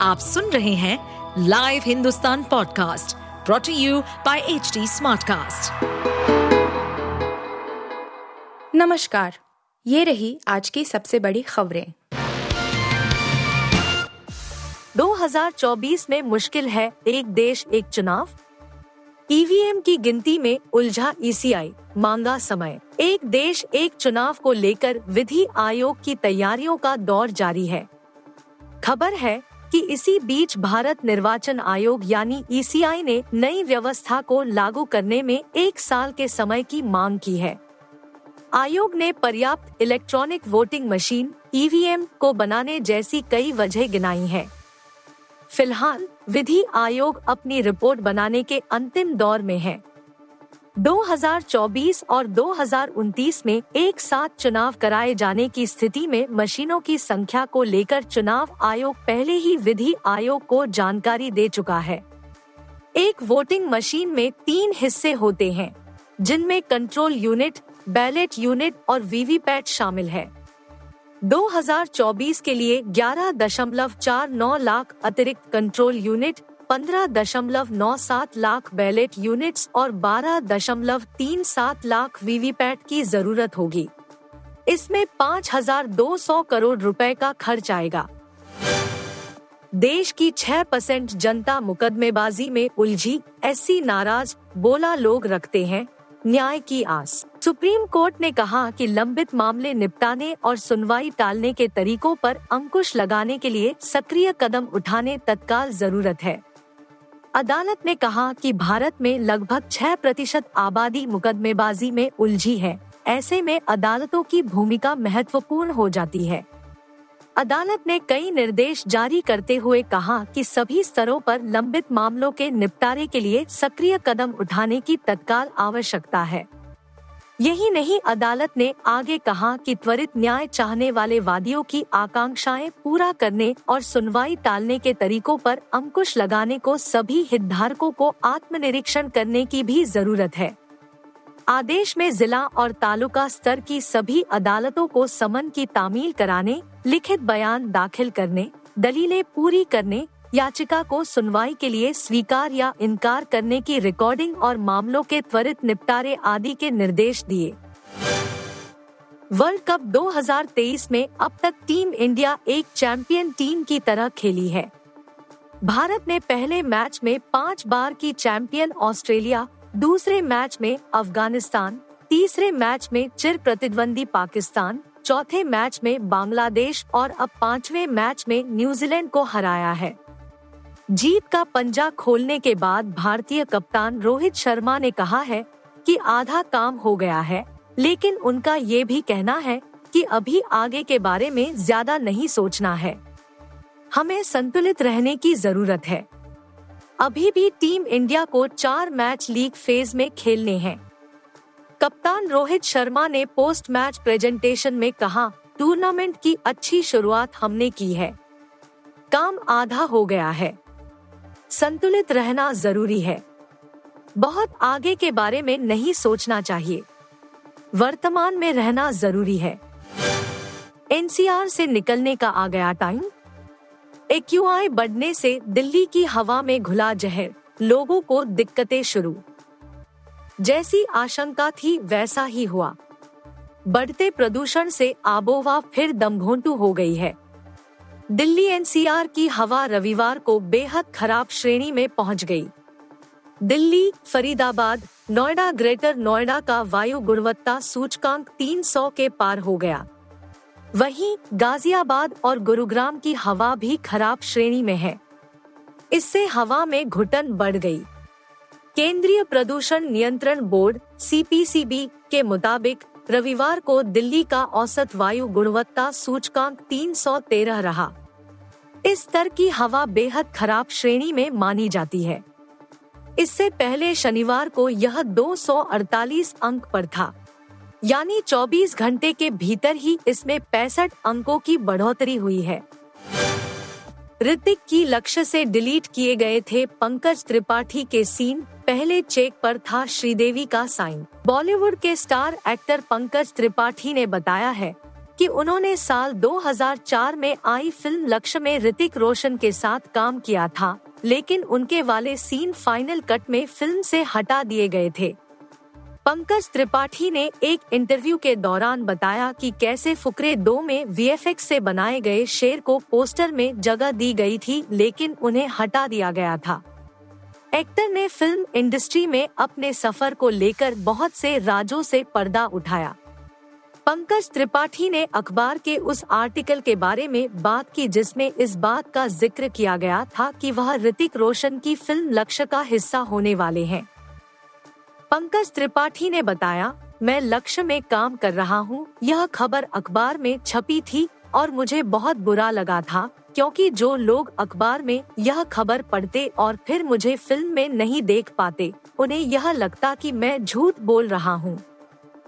आप सुन रहे हैं live Hindustan podcast brought you by H Smartcast. नमस्कार, ये रही आज की सबसे बड़ी खबरें। 2024 में मुश्किल है एक देश, एक चुनाव। ईवीएम की गिनती में उलझा ईसीआई मांगा समय। एक देश, एक चुनाव को लेकर विधि आयोग की तैयारियों का दौर जारी है। खबर है कि इसी बीच भारत निर्वाचन आयोग यानी ईसीआई ने नई व्यवस्था को लागू करने में एक साल के समय की मांग की है आयोग ने पर्याप्त इलेक्ट्रॉनिक वोटिंग मशीन ईवीएम को बनाने जैसी कई वजह गिनाई हैं। फ़िलहाल, विधि आयोग अपनी रिपोर्ट बनाने के अंतिम दौर में है 2024 और 2029 में एक साथ चुनाव कराए जाने की स्थिति में मशीनों की संख्या को लेकर चुनाव आयोग पहले ही विधि आयोग को जानकारी दे चुका है। एक वोटिंग मशीन में तीन हिस्से होते हैं, जिनमें कंट्रोल यूनिट, बैलेट यूनिट और वीवीपैट शामिल है। 2024 के लिए ग्यारह दशमलव चार नौ लाख अतिरिक्त कंट्रोल यूनिट पंद्रह दशमलव नौ सात लाख बैलेट यूनिट्स और बारह दशमलव तीन सात लाख वीवीपैट की ज़रूरत होगी। इसमें पाँच हज़ार दो सौ करोड़ रुपए का खर्च आएगा। देश की छह परसेंट जनता मुकदमेबाजी में उलझी ऐसी नाराज़, बोला लोग रखते हैं, न्याय की आस। सुप्रीम कोर्ट ने कहा कि लंबित मामले निपटाने और सुनवाई टालने के तरीकों पर अंकुश लगाने के लिए सक्रिय कदम उठाने तत्काल ज़रूरत है। अदालत ने कहा कि भारत में लगभग 6 प्रतिशत आबादी मुकदमेबाजी में उलझी है। ऐसे में अदालतों की भूमिका महत्वपूर्ण हो जाती है। अदालत ने कई निर्देश जारी करते हुए कहा कि सभी स्तरों पर लंबित मामलों के निपटारे के लिए सक्रिय कदम उठाने की तत्काल आवश्यकता है। यही नहीं, अदालत ने आगे कहा कि त्वरित न्याय चाहने वाले वादियों की आकांक्षाएँ पूरा करने और सुनवाई टालने के तरीकों पर अंकुश लगाने को सभी हितधारकों को आत्मनिरीक्षण करने की भी ज़रूरत है। आदेश में जिला और तालुका स्तर की सभी अदालतों को समन की तामील कराने, लिखित बयान दाखिल करने, दलीलें पूरी करने याचिका को सुनवाई के लिए स्वीकार या इनकार करने की रिकॉर्डिंग और मामलों के त्वरित निपटारे आदि के निर्देश दिए। वर्ल्ड कप 2023 में अब तक टीम इंडिया एक चैंपियन टीम की तरह खेली है। भारत ने पहले मैच में पाँच बार की चैंपियन ऑस्ट्रेलिया, दूसरे मैच में अफ़गानिस्तान, तीसरे मैच में चिर प्रतिद्वंदी पाकिस्तान, चौथे मैच में बांग्लादेश और अब पाँचवें मैच में न्यूजीलैंड को हराया है। जीत का पंजा खोलने के बाद भारतीय कप्तान रोहित शर्मा ने कहा है कि आधा काम हो गया है, लेकिन उनका ये भी कहना है कि अभी आगे के बारे में ज़्यादा नहीं सोचना है। हमें संतुलित रहने की ज़रूरत है। अभी भी टीम इंडिया को चार मैच लीग फ़ेज़ में खेलने हैं। कप्तान रोहित शर्मा ने पोस्ट मैच प्रेजेंटेशन में कहा, टूर्नामेंट की अच्छी शुरुआत हमने की है। काम आधा हो गया है। संतुलित रहना ज़रूरी है। बहुत आगे के बारे में नहीं सोचना चाहिए। वर्तमान में रहना ज़रूरी है। एनसीआर से निकलने का आ गया टाइम। एक्यूआई बढ़ने से दिल्ली की हवा में घुला जहर, लोगों को दिक्कतें शुरू। जैसी आशंका थी वैसा ही हुआ। बढ़ते प्रदूषण से आबोहवा फिर दमघोंटू हो गई है। दिल्ली एनसीआर की हवा रविवार को बेहद खराब श्रेणी में पहुँच गई। दिल्ली, फरीदाबाद, नोएडा, ग्रेटर नोएडा का वायु गुणवत्ता सूचकांक 300 के पार हो गया वहीं गाजियाबाद और गुरुग्राम की हवा भी खराब श्रेणी में है इससे हवा में घुटन बढ़ गई। केंद्रीय प्रदूषण नियंत्रण बोर्ड सीपीसीबी के मुताबिक रविवार को दिल्ली का औसत वायु गुणवत्ता सूचकांक 313 रहा। इस स्तर की हवा बेहद खराब श्रेणी में मानी जाती है। इससे पहले शनिवार को यह 248 अंक पर था। यानी 24 घंटे के भीतर ही इसमें पैंसठ अंकों की बढ़ोतरी हुई है। ऋतिक की लक्ष्य से डिलीट किए गए थे पंकज त्रिपाठी के सीन पहले चेक पर था श्रीदेवी का साइन। बॉलीवुड के स्टार एक्टर पंकज त्रिपाठी ने बताया है कि उन्होंने साल 2004 में आई फ़िल्म लक्ष्य में ऋतिक रोशन के साथ काम किया था, लेकिन उनके वाले सीन फाइनल कट में फ़िल्म से हटा दिए गए थे। पंकज त्रिपाठी ने एक इंटरव्यू के दौरान बताया कि कैसे फुकरे दो में वीएफएक्स से बनाए गए शेर को पोस्टर में जगह दी गई थी, लेकिन उन्हें हटा दिया गया था। एक्टर ने फ़िल्म इंडस्ट्री में अपने सफ़र को लेकर बहुत से राजों से पर्दा उठाया। पंकज त्रिपाठी ने अखबार के उस आर्टिकल के बारे में बात की जिसमें इस बात का ज़िक्र किया गया था कि वह ऋतिक रोशन की फ़िल्म लक्ष्य का हिस्सा होने वाले हैं। पंकज त्रिपाठी ने बताया, मैं लक्ष्य में काम कर रहा हूँ। यह खबर अखबार में छपी थी और मुझे बहुत बुरा लगा था, क्योंकि जो लोग अखबार में यह खबर पढ़ते और फिर मुझे फ़िल्म में नहीं देख पाते, उन्हें यह लगता कि मैं झूठ बोल रहा हूँ।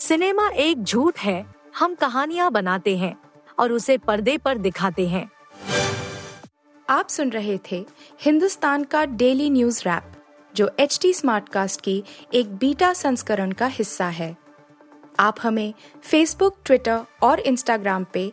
सिनेमा एक झूठ है, हम कहानियाँ बनाते हैं, और उसे पर्दे पर दिखाते हैं। आप सुन रहे थे हिंदुस्तान का डेली न्यूज़ रैप, जो एच टी स्मार्टकास्ट की एक बीटा संस्करण का हिस्सा है। आप हमें फेसबुक ट्विटर और इंस्टाग्राम पे